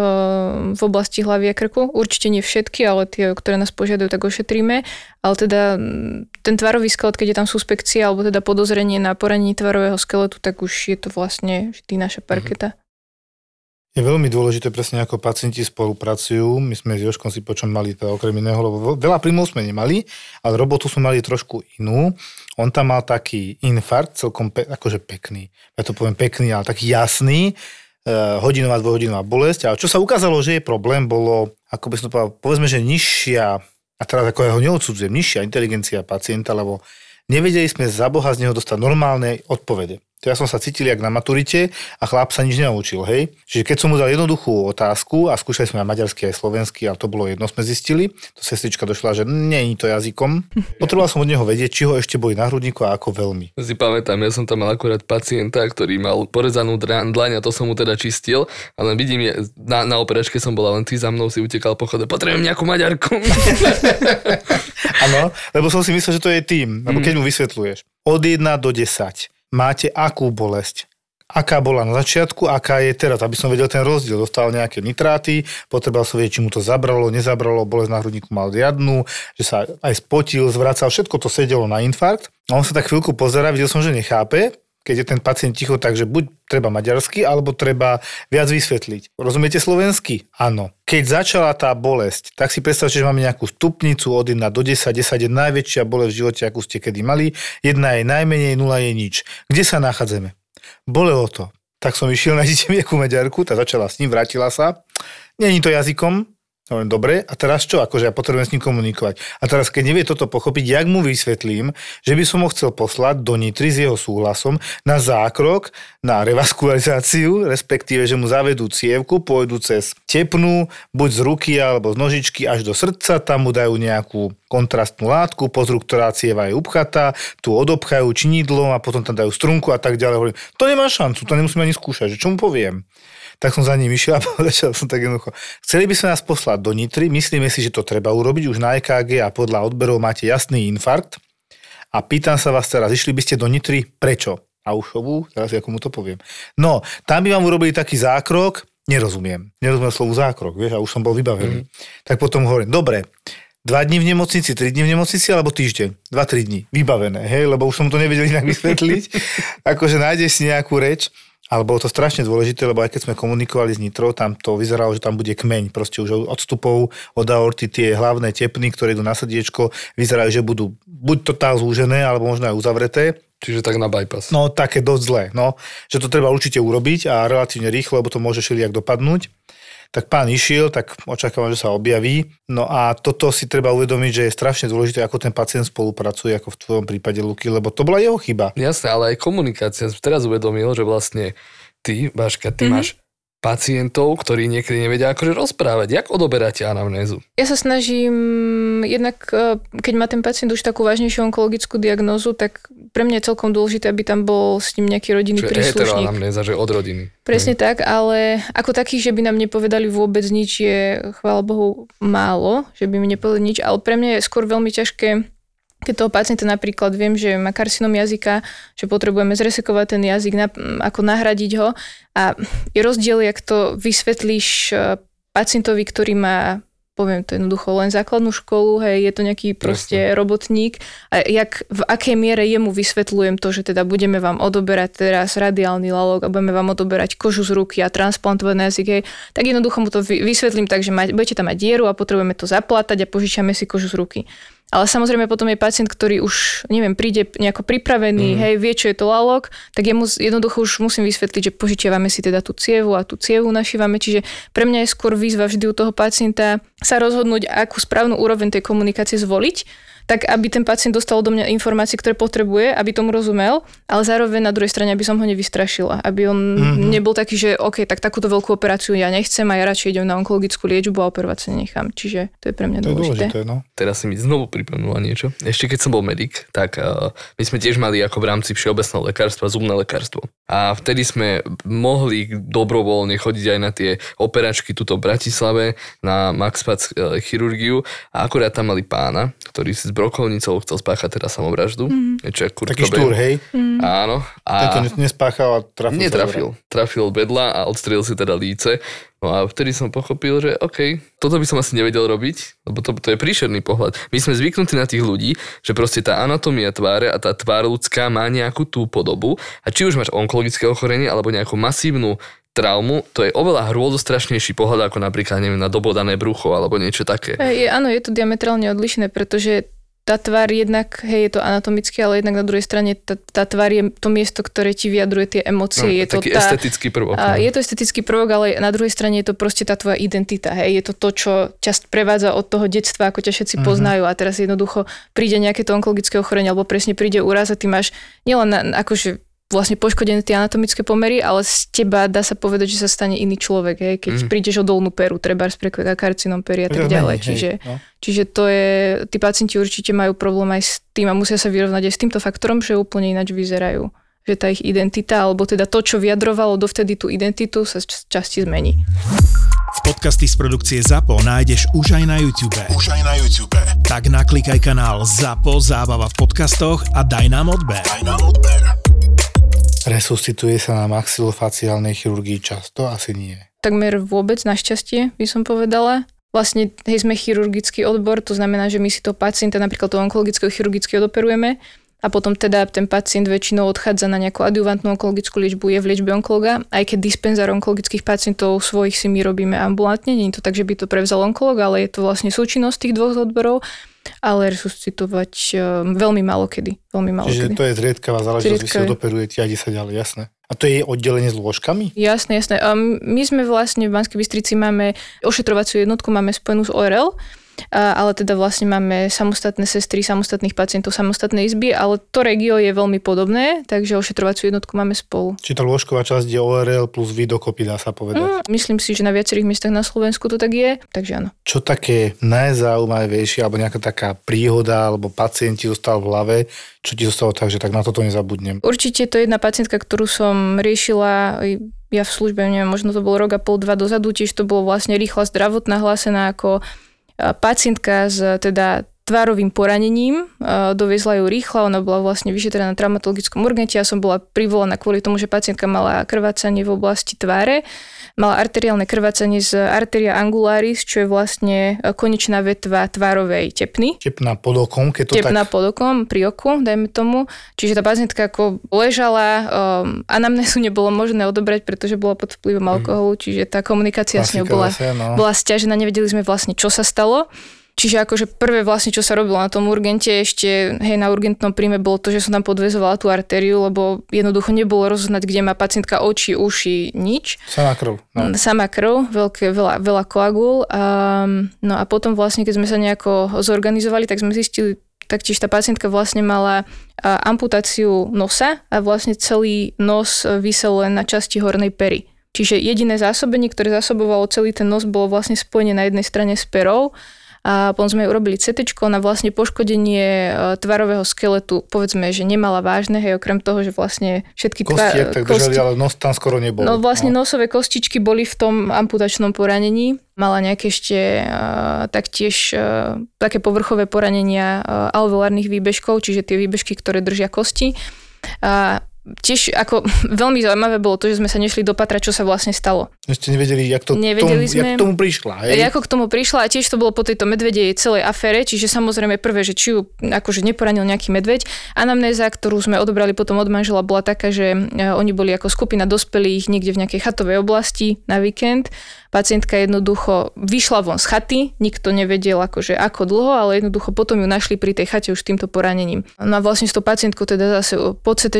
v oblasti hlavy a krku. Určite nie všetky, ale tie, ktoré nás požiadajú, tak ošetríme. Ale teda mm, ten tvarový skelet, keď je tam suspekcia alebo teda podozrenie na poranenie tvarového skeletu, tak už je to vlastne vždy naša parketa. Je veľmi dôležité presne ako pacienti spolupracujú. My sme s Joškom si počom mali teda okrem iného, lebo veľa príjmov sme nemali, ale robotu sme mali trošku inú. On tam mal taký infarkt, celkom pe- akože pekný. Ja to poviem pekný, ale taký jasný. Uh, hodinová, dvojhodinová bolesť. Ale čo sa ukázalo, že je problém, bolo, ako by som to povedal, povedzme, že nižšia, a teraz ako ja ho neodsudzujem, nižšia inteligencia pacienta, lebo nevedeli sme za Boha z neho dostať normálne odpovede. To ja som sa cítil jak na maturite a chlap sa nič nenaučil, hej. Čiže keď som mu dal jednoduchú otázku a skúšali sme aj maďarsky aj slovenský, a to bolo jedno, sme zistili, to sestrička došla, že nie je to jazykom. (laughs) Potreboval som od neho vedieť, či ho ešte boli na hrudníku a ako veľmi. Si pamätám, ja som tam mal akurát pacienta, ktorý mal porezanú dlaň a to som mu teda čistil, ale vidím, na, na operačke som bola len ty za mnou si utekal po chode, potrebujem nejakú maďarku. (laughs) Áno, lebo som si myslel, že to je tým, lebo keď mu vysvetľuješ od 1 do 10 máte akú bolesť? Aká bola na začiatku, aká je teraz, aby som vedel ten rozdiel. Dostal nejaké nitráty, potreboval som vedieť, či mu to zabralo, nezabralo, bolesť na hrudníku mal riadnu, že sa aj spotil, zvracal, všetko to sedelo na infarkt. A on sa tak chvíľku pozera, videl som, že nechápe, keď je ten pacient ticho, takže buď treba maďarsky, alebo treba viac vysvetliť. Rozumiete slovensky? Áno. Keď začala tá bolesť, tak si predstavte, že máme nejakú stupnicu od 1 do 10. 10 je najväčšia bolesť v živote, akú ste kedy mali. Jedna je najmenej, nula je nič. Kde sa nachádzame? Bolelo to. Tak som išiel, (laughs) nájdete mi maďarku, tá začala s ním, vrátila sa. Není to jazykom, Hovorím, dobre, a teraz čo? Akože ja potrebujem s ním komunikovať. A teraz, keď nevie toto pochopiť, jak mu vysvetlím, že by som ho chcel poslať do Nitry s jeho súhlasom na zákrok, na revaskularizáciu, respektíve, že mu zavedú cievku, pôjdu cez tepnu, buď z ruky alebo z nožičky až do srdca, tam mu dajú nejakú kontrastnú látku, pozrú, ktorá cieva je upchatá, tu odobchajú činidlom a potom tam dajú strunku a tak ďalej. Hovorím, to nemá šancu, to nemusím ani skúšať, že čo mu poviem tak som za ním išiel (laughs) a začal som tak jednoducho. Chceli by sme nás poslať do Nitry, myslíme si, že to treba urobiť, už na EKG a podľa odberov máte jasný infarkt. A pýtam sa vás teraz, išli by ste do Nitry, prečo? A už obu, teraz ako mu to poviem. No, tam by vám urobili taký zákrok, nerozumiem. Nerozumiem slovu zákrok, vieš, a už som bol vybavený. Mm. Tak potom hovorím, dobre, dva dní v nemocnici, tri dní v nemocnici alebo týždeň? Dva, tri dní. Vybavené, hej, lebo už som to nevedel inak vysvetliť. (laughs) akože nájdeš si nejakú reč. Ale bolo to strašne dôležité, lebo aj keď sme komunikovali s Nitrou, tam to vyzeralo, že tam bude kmeň. Proste už odstupov od aorty tie hlavné tepny, ktoré idú na srdiečko, vyzerajú, že budú buď totál zúžené, alebo možno aj uzavreté. Čiže tak na bypass. No, také dosť zlé. No, že to treba určite urobiť a relatívne rýchlo, lebo to môže šeliak dopadnúť tak pán išiel, tak očakávam, že sa objaví. No a toto si treba uvedomiť, že je strašne dôležité, ako ten pacient spolupracuje, ako v tvojom prípade Luky, lebo to bola jeho chyba. Jasné, ale aj komunikácia. Teraz uvedomil, že vlastne ty, Baška, ty mm-hmm. máš pacientov, ktorí niekedy nevedia akože rozprávať. Jak odoberáte anamnézu? Ja sa snažím, jednak e, keď má ten pacient už takú vážnejšiu onkologickú diagnózu, tak pre mňa je celkom dôležité, aby tam bol s ním nejaký rodinný Čiže príslušník. anamnéza, že od rodiny. Presne hmm. tak, ale ako takých, že by nám nepovedali vôbec nič, je chvála Bohu málo, že by mi nepovedali nič, ale pre mňa je skôr veľmi ťažké keď toho pacienta napríklad viem, že má karcinom jazyka, že potrebujeme zresekovať ten jazyk, na, ako nahradiť ho a je rozdiel, jak to vysvetlíš e, pacientovi, ktorý má poviem to jednoducho, len základnú školu, hej, je to nejaký proste Presne. robotník a jak, v akej miere jemu vysvetľujem to, že teda budeme vám odoberať teraz radiálny lalok a budeme vám odoberať kožu z ruky a transplantovať na jazyk, hej, tak jednoducho mu to vysvetlím tak, že budete tam mať dieru a potrebujeme to zaplatať a požičiame si kožu z ruky. Ale samozrejme potom je pacient, ktorý už, neviem, príde nejako pripravený, mm. hej, vie, čo je to lalok, tak jemu jednoducho už musím vysvetliť, že požičiavame si teda tú cievu a tú cievu našívame. Čiže pre mňa je skôr výzva vždy u toho pacienta sa rozhodnúť, akú správnu úroveň tej komunikácie zvoliť tak aby ten pacient dostal do mňa informácie, ktoré potrebuje, aby tomu rozumel, ale zároveň na druhej strane, aby som ho nevystrašila, aby on mm-hmm. nebol taký, že OK, tak takúto veľkú operáciu ja nechcem a ja radšej idem na onkologickú liečbu a operovať sa nechám. Čiže to je pre mňa to dôležité. dôležité no. Teraz si mi znovu pripomenula niečo. Ešte keď som bol medic, tak uh, my sme tiež mali ako v rámci všeobecného lekárstva zubné lekárstvo. A vtedy sme mohli dobrovoľne chodiť aj na tie operačky tuto v Bratislave, na Maxpac uh, chirurgiu a akurát tam mali pána, ktorý si brokovnicou chcel spáchať teda samovraždu. Mm. Niečo Taký štúr, hej? Mm. Áno. A Tento nespáchal a trafil Netrafil. Trafil od bedla a odstrelil si teda líce. No a vtedy som pochopil, že OK, toto by som asi nevedel robiť, lebo to, to je príšerný pohľad. My sme zvyknutí na tých ľudí, že proste tá anatómia tváre a tá tvár ľudská má nejakú tú podobu a či už máš onkologické ochorenie alebo nejakú masívnu traumu, to je oveľa hrôzostrašnejší pohľad ako napríklad, neviem, na dobodané brucho alebo niečo také. Je, áno, je to diametrálne odlišné, pretože tá tvár jednak, hej, je to anatomické, ale jednak na druhej strane tá, tá tvár je to miesto, ktoré ti vyjadruje tie emócie. No, je to taký tá, estetický prvok. A, no. je to estetický prvok, ale na druhej strane je to proste tá tvoja identita. Hej. Je to to, čo ťa prevádza od toho detstva, ako ťa všetci uh-huh. poznajú a teraz jednoducho príde nejaké to onkologické ochorenie alebo presne príde úraz a ty máš nielen na, akože vlastne poškodené tie anatomické pomery, ale z teba dá sa povedať, že sa stane iný človek, hej, keď mm. prídeš o dolnú peru, treba prekveka karcinom pery a tak ďalej. Hej, čiže, no. čiže to je, tí pacienti určite majú problém aj s tým a musia sa vyrovnať aj s týmto faktorom, že úplne ináč vyzerajú. Že tá ich identita, alebo teda to, čo vyjadrovalo dovtedy tú identitu, sa časti zmení. Podcasty z produkcie ZAPO nájdeš už aj na YouTube. Už aj na YouTube. Tak naklikaj kanál ZAPO Zábava v podcastoch a daj nám odber. Daj nám odber. Resuscituje sa na maxilofaciálnej chirurgii často? Asi nie. Takmer vôbec, našťastie, by som povedala. Vlastne, hej, sme chirurgický odbor, to znamená, že my si to pacienta napríklad to onkologického chirurgicky odoperujeme a potom teda ten pacient väčšinou odchádza na nejakú adjuvantnú onkologickú liečbu, je v liečbe onkologa, aj keď dispenzár onkologických pacientov svojich si my robíme ambulantne, nie je to tak, že by to prevzal onkolog, ale je to vlastne súčinnosť tých dvoch odborov, ale resuscitovať um, veľmi málo kedy. Veľmi málo Čiže kedy. to je zriedkavá záležitosť, vy si odoperujete a ide sa ďalej, jasné. A to je oddelenie s lôžkami? Jasné, jasné. Um, my sme vlastne v Banskej Bystrici máme ošetrovaciu jednotku, máme spojenú s ORL, ale teda vlastne máme samostatné sestry, samostatných pacientov, samostatné izby, ale to regio je veľmi podobné, takže ošetrovaciu jednotku máme spolu. Či tá lôžková časť je ORL plus vy dokopy, dá sa povedať? Mm, myslím si, že na viacerých miestach na Slovensku to tak je, takže áno. Čo také najzaujímavejšie, alebo nejaká taká príhoda, alebo pacienti zostal v hlave, čo ti zostalo tak, že tak na toto nezabudnem? Určite to je jedna pacientka, ktorú som riešila ja v službe, neviem, možno to bol rok a pol, dva dozadu, tiež to bolo vlastne rýchla zdravotná hlásená ako pacientka s teda tvárovým poranením, doviezla ju rýchlo, ona bola vlastne vyšetrená na traumatologickom urgente, ja som bola privolaná kvôli tomu, že pacientka mala krvácanie v oblasti tváre mala arteriálne krvácanie z arteria angularis, čo je vlastne e, konečná vetva tvárovej tepny. Tepná pod okom, keď to Tepná tak... pod okom, pri oku, dajme tomu. Čiže tá pacientka ako ležala, um, anamnézu nebolo možné odobrať, pretože bola pod vplyvom mhm. alkoholu, čiže tá komunikácia Klasika s ňou bola, no. bola stiažená, nevedeli sme vlastne, čo sa stalo. Čiže akože prvé vlastne, čo sa robilo na tom urgente, ešte hej, na urgentnom príjme bolo to, že som tam podvezovala tú artériu, lebo jednoducho nebolo rozoznať, kde má pacientka oči, uši, nič. Sama krv. No. Mm, sama krv, veľké, veľa, veľa koagul. Um, no a potom vlastne, keď sme sa nejako zorganizovali, tak sme zistili, taktiež tá pacientka vlastne mala amputáciu nosa a vlastne celý nos vysel len na časti hornej pery. Čiže jediné zásobenie, ktoré zásobovalo celý ten nos, bolo vlastne spojené na jednej strane s perou a potom sme urobili CT na vlastne poškodenie e, tvarového skeletu, povedzme, že nemala vážne, hej, okrem toho, že vlastne všetky Kostiek tva- tak kosti... držali, ale nos tam skoro nebol. No vlastne no. nosové kostičky boli v tom amputačnom poranení. Mala nejaké ešte uh, taktiež uh, také povrchové poranenia uh, alveolárnych výbežkov, čiže tie výbežky, ktoré držia kosti. A tiež ako (laughs) veľmi zaujímavé bolo to, že sme sa nešli dopatrať, čo sa vlastne stalo. Ste nevedeli, jak, to nevedeli tomu, sme, jak tomu prišla. Hej? Ako k tomu prišla a tiež to bolo po tejto medvedej celej afére, čiže samozrejme prvé, že či ju akože neporanil nejaký medveď. Anamnéza, ktorú sme odobrali potom od manžela, bola taká, že e, oni boli ako skupina dospelých niekde v nejakej chatovej oblasti na víkend Pacientka jednoducho vyšla von z chaty, nikto nevedel akože ako dlho, ale jednoducho potom ju našli pri tej chate už týmto poranením. No a vlastne s tou pacientkou teda zase po CT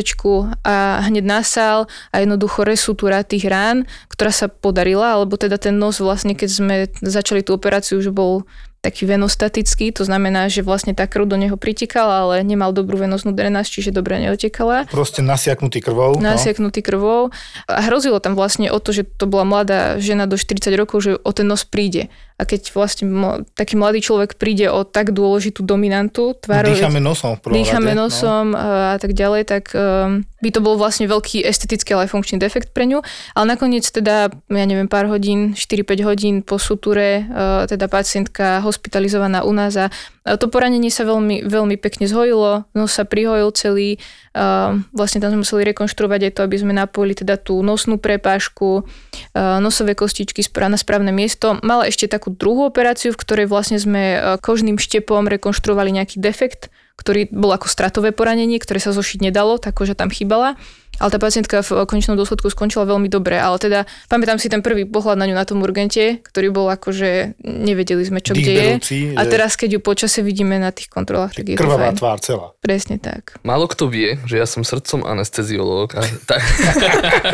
a hneď na sál a jednoducho resútura tých rán, ktorá sa podarila, alebo teda ten nos vlastne, keď sme začali tú operáciu, už bol taký venostatický, to znamená, že vlastne tá krv do neho pritikala, ale nemal dobrú venoznú drenáž, čiže dobre neotekala. Proste nasiaknutý krvou. No. Nasiaknutý no. krvou. A hrozilo tam vlastne o to, že to bola mladá žena do 40 rokov, že o ten nos príde. A keď vlastne taký mladý človek príde o tak dôležitú dominantu tvárov... Dýchame nosom v Dýchame rade, nosom no. a tak ďalej, tak um, by to bol vlastne veľký estetický, ale aj funkčný defekt pre ňu. Ale nakoniec teda, ja neviem, pár hodín, 4-5 hodín po suture, uh, teda pacientka hospitalizovaná u nás a to poranenie sa veľmi, veľmi pekne zhojilo, nos sa prihojil celý, uh, vlastne tam sme museli rekonštruovať aj to, aby sme napojili teda tú nosnú prepážku, uh, nosové kostičky na správne miesto. Mala ešte takú druhú operáciu, v ktorej vlastne sme e, kožným štepom rekonštruovali nejaký defekt, ktorý bol ako stratové poranenie, ktoré sa zošiť nedalo, tak že tam chýbala ale tá pacientka v konečnom dôsledku skončila veľmi dobre. Ale teda pamätám si ten prvý pohľad na ňu na tom urgente, ktorý bol ako, že nevedeli sme, čo kde je. A teraz, keď ju počase vidíme na tých kontrolách, tak je to fajn. tvár celá. Presne tak. Málo kto vie, že ja som srdcom anesteziológ. A tak...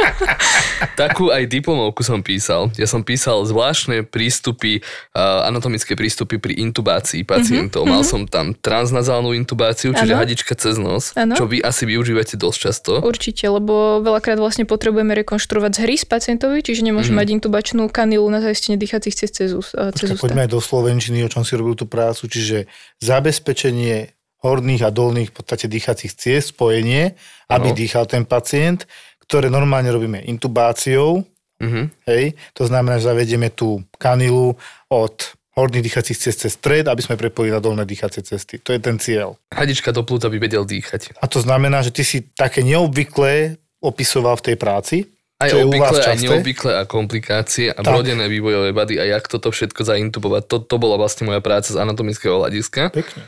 (laughs) Takú aj diplomovku som písal. Ja som písal zvláštne prístupy, anatomické prístupy pri intubácii pacientov. Mm-hmm. Mal som tam transnazálnu intubáciu, čiže ano. hadička cez nos, ano. čo vy asi využívate dosť často. Určite, lebo veľakrát vlastne potrebujeme rekonštruovať z hry z pacientovi, čiže nemôžeme mm. mať intubačnú kanilu na zaistenie dýchacích cest cez, eh, cez Počkaj, poďme aj do Slovenčiny, o čom si robil tú prácu, čiže zabezpečenie horných a dolných v podstate dýchacích ciest, spojenie, aby Áno. dýchal ten pacient, ktoré normálne robíme intubáciou, Mhm. hej, to znamená, že zavedieme tú kanilu od horných dýchacích ciest cez stred, aby sme prepojili na dolné dýchacie cesty. To je ten cieľ. Hadička do plúc, aby vedel dýchať. A to znamená, že ty si také neobvyklé opisoval v tej práci, Aj obvyklé, aj neobvyklé a komplikácie a Tak. brodené vývojové vady a jak toto všetko zaintubovať. To, to bola vlastne moja práca z anatomického hľadiska. pekne.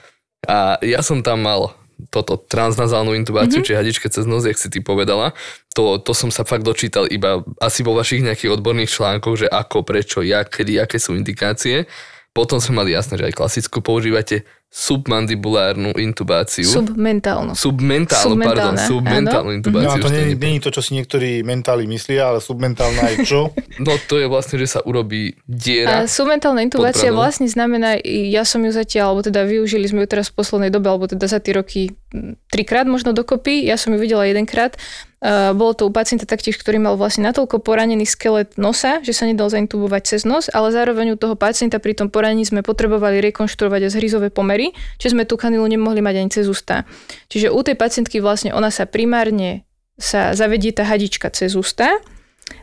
A ja som tam mal toto transnazálnu intubáciu, mm-hmm. či hadička cez nos, jak si ty povedala. To, to som sa fakt dočítal iba asi vo vašich nejakých odborných článkoch, že ako, prečo, jak, kedy, aké sú indikácie. Potom sme mali jasné, že aj klasickú používate submandibulárnu intubáciu. Submentálno. submentálnu, pardon, submentálnu No intubáciu. a to nie, nie- nie je to, čo si niektorí mentáli myslia, ale submentálna je čo? (laughs) No to je vlastne, že sa urobí diera. A submentálna intubácia vlastne znamená, ja som ju zatiaľ, alebo teda využili sme ju teraz v poslednej dobe, alebo teda za tie roky trikrát možno dokopy, ja som ju videla jedenkrát. Uh, bolo to u pacienta taktiež, ktorý mal vlastne natoľko poranený skelet nosa, že sa nedal zaintubovať cez nos, ale zároveň u toho pacienta pri tom poranení sme potrebovali rekonštruovať zhryzové pomery, čiže sme tú kanilu nemohli mať ani cez ústa. Čiže u tej pacientky vlastne ona sa primárne sa zavedie tá hadička cez ústa,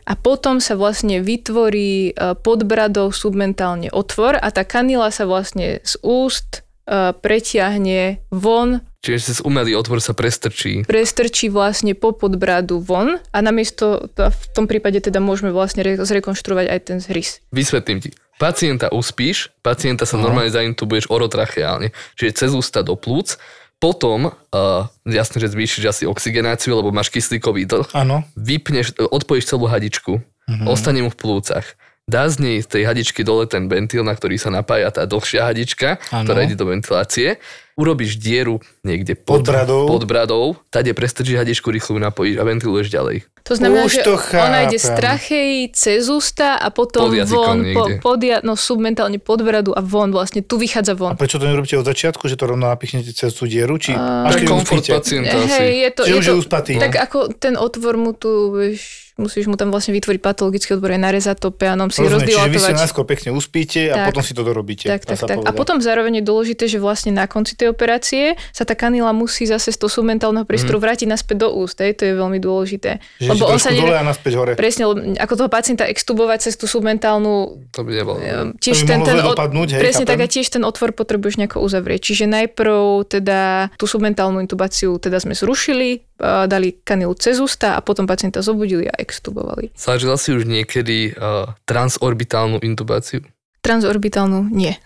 a potom sa vlastne vytvorí e, pod bradou submentálne otvor a tá kanila sa vlastne z úst e, pretiahne von, Čiže cez umelý otvor sa prestrčí. prestrčí vlastne po podbradu von a namiesto, to- v tom prípade teda môžeme vlastne re- zrekonštruovať aj ten zhrys. Vysvetlím ti. Pacienta uspíš, pacienta sa normálne zaintubuješ orotracheálne, čiže cez ústa do plúc, potom, uh, jasne, že zvýšiš asi oxigenáciu, lebo máš kyslíkový dlh, Áno. vypneš, odpojíš celú hadičku, Mhm. ostane mu v plúcach. Dá z nej z tej hadičky dole ten ventil, na ktorý sa napája tá dlhšia hadička, Áno. ktorá ide do ventilácie. Urobíš dieru niekde pod, Pod bradou. pod bradou, tade prestrčíš hadičku, rýchlo ju napojíš a ventiluješ ďalej. To znamená, Už že to ona ide z trachei cez ústa a potom Pod von, po, niekde. pod, ja- no submentálne pod bradu a von vlastne, tu vychádza A von. prečo to nerobíte od začiatku, že to rovno napichnete cez tú dieru, či až Pre keď komfort pacienta Hej, asi. je to, Čiže je už to, je uspatý. Tak ako ten otvor mu tu, vieš, musíš mu tam vlastne vytvoriť patologický odbor, aj narezať to peánom, si Rozumiem, čiže vy si rozdilatovať. najskôr pekne uspíte a Tak. potom si to dorobíte. Tak, tak, tak. A potom zároveň je dôležité, že vlastne na konci tej operácie sa tá kanila musí zase z toho submentálneho priestoru vrátiť naspäť do úst. Hej, to je veľmi dôležité. Že Lebo on sa dole a naspäť hore. Presne, lebo ako toho pacienta extubovať cez tú submentálnu To by nebolo. Ehm, To Tiež by ten, mohlo ten od- dopadnúť, hej, presne tak chápem. a tiež ten otvor potrebuješ nejako uzavrieť. Čiže najprv teda tú submentálnu intubáciu teda sme zrušili, dali kanilu cez ústa a potom pacienta zobudili a extubovali. Zažila si už niekedy uh, transorbitálnu intubáciu? Transorbitálnu nie.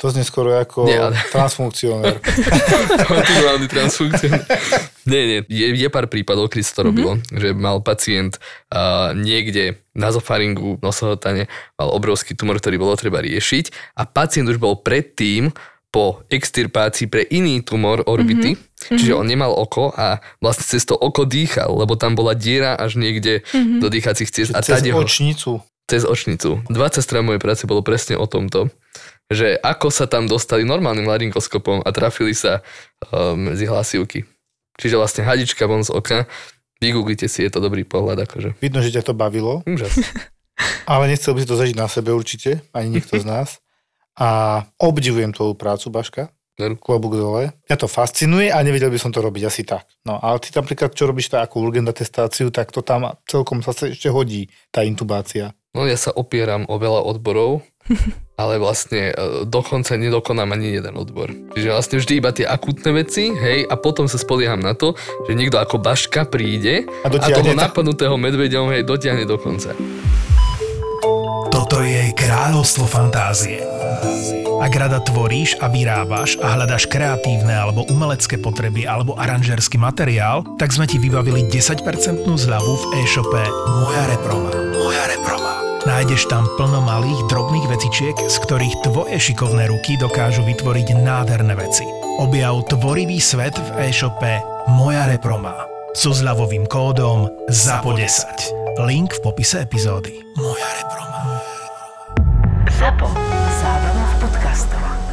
To znie skoro ako Nie, ale- transfunkcionér. (laughs) Kontinuálny transfunkcion. Nie, nie, je, je pár prípadov, kedy sa to robilo, mm-hmm. že mal pacient uh, niekde na zofaringu, nosohotane, mal obrovský tumor, ktorý bolo treba riešiť a pacient už bol predtým po extirpácii pre iný tumor orbity, mm-hmm. čiže on nemal oko a vlastne cez to oko dýchal, lebo tam bola diera až niekde mm-hmm. do dýchacích ciest a Cez ho, očnicu. Cez očnicu. 20 strán mojej práce bolo presne o tomto, že ako sa tam dostali normálnym laryngoskopom a trafili sa uh, medzi hlasivky. Čiže vlastne hadička von z oka, vygooglite si, je to dobrý pohľad, akože. Vidno, že ťa to bavilo, Úžas. (laughs) ale nechcel by si to zažiť na sebe určite, ani nikto z nás. A obdivujem tvoju prácu, Baška. Klobúk dole. Mňa to fascinuje a nevedel by som to robiť asi tak. No ale ty napríklad, čo robíš takú urgent atestáciu, tak to tam celkom sa ešte hodí, tá intubácia. No ja sa opieram o veľa odborov, (laughs) ale vlastne e, dokonca nedokonám ani jeden odbor. Čiže vlastne vždy iba tie akutné veci, hej, a potom sa spolieham na to, že niekto ako Baška príde A a, toho to. napadnutého medveďom, hej, dotiahne do konca. Toto je kráľovstvo fantázie. Ak rada tvoríš a vyrábaš a hľadaš kreatívne alebo umelecké potreby alebo aranžerský materiál, tak sme ti vybavili 10% zľavu v e-shope Moja Reproma. Moja Reproma. Nájdeš tam plno malých, drobných vecičiek, z ktorých tvoje šikovné ruky dokážu vytvoriť nádherné veci. Objav tvorivý svet v e-shope Moja Reproma so zľavovým kódom ZAPO10. Link v popise epizódy. Moja Reproma. ZAPO. простого.